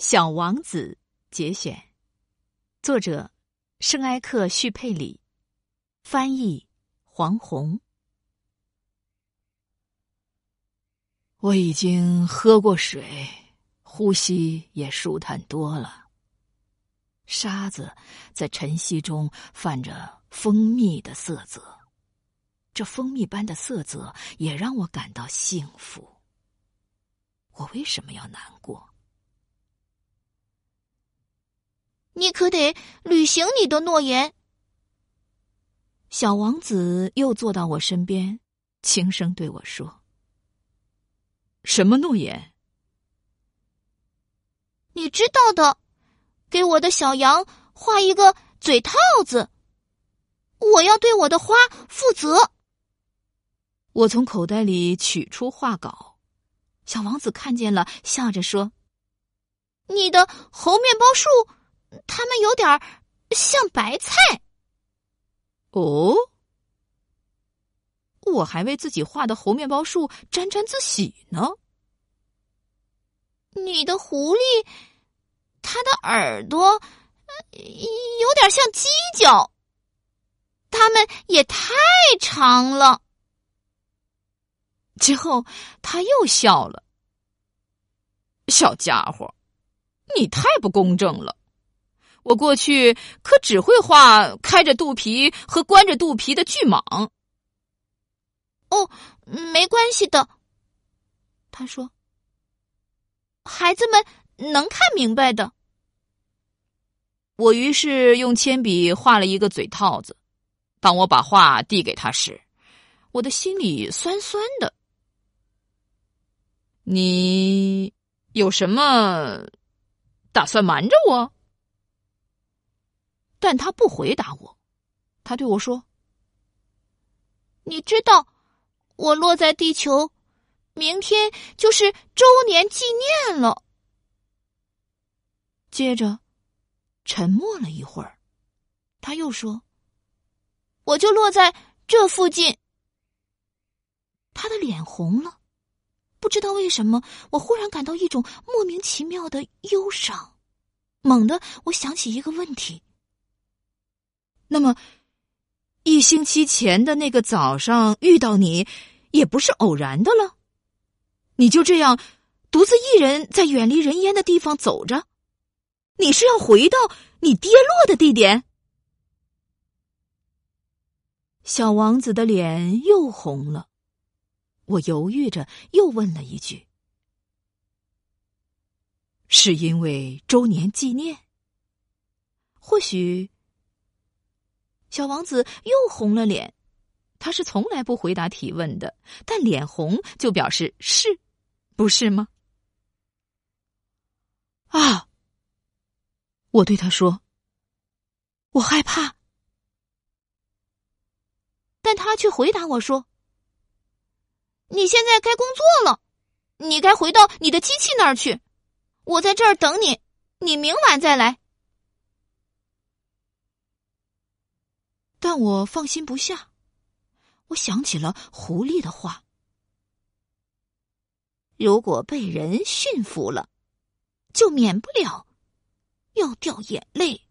小王子节选，作者圣埃克叙佩里，翻译黄宏。我已经喝过水，呼吸也舒坦多了。沙子在晨曦中泛着蜂蜜的色泽，这蜂蜜般的色泽也让我感到幸福。我为什么要难过？你可得履行你的诺言。小王子又坐到我身边，轻声对我说：“什么诺言？你知道的，给我的小羊画一个嘴套子。我要对我的花负责。”我从口袋里取出画稿，小王子看见了，笑着说：“你的猴面包树。”它们有点像白菜。哦，我还为自己画的猴面包树沾沾自喜呢。你的狐狸，它的耳朵有点像犄角，它们也太长了。之后，他又笑了。小家伙，你太不公正了。我过去可只会画开着肚皮和关着肚皮的巨蟒。哦，没关系的，他说：“孩子们能看明白的。”我于是用铅笔画了一个嘴套子。当我把画递给他时，我的心里酸酸的。你有什么打算瞒着我？但他不回答我，他对我说：“你知道，我落在地球，明天就是周年纪念了。”接着，沉默了一会儿，他又说：“我就落在这附近。”他的脸红了，不知道为什么，我忽然感到一种莫名其妙的忧伤。猛地，我想起一个问题。那么，一星期前的那个早上遇到你，也不是偶然的了。你就这样独自一人在远离人烟的地方走着，你是要回到你跌落的地点？小王子的脸又红了，我犹豫着又问了一句：“是因为周年纪念？或许？”小王子又红了脸，他是从来不回答提问的，但脸红就表示是，不是吗？啊！我对他说：“我害怕。”但他却回答我说：“你现在该工作了，你该回到你的机器那儿去，我在这儿等你，你明晚再来。”但我放心不下，我想起了狐狸的话：如果被人驯服了，就免不了要掉眼泪。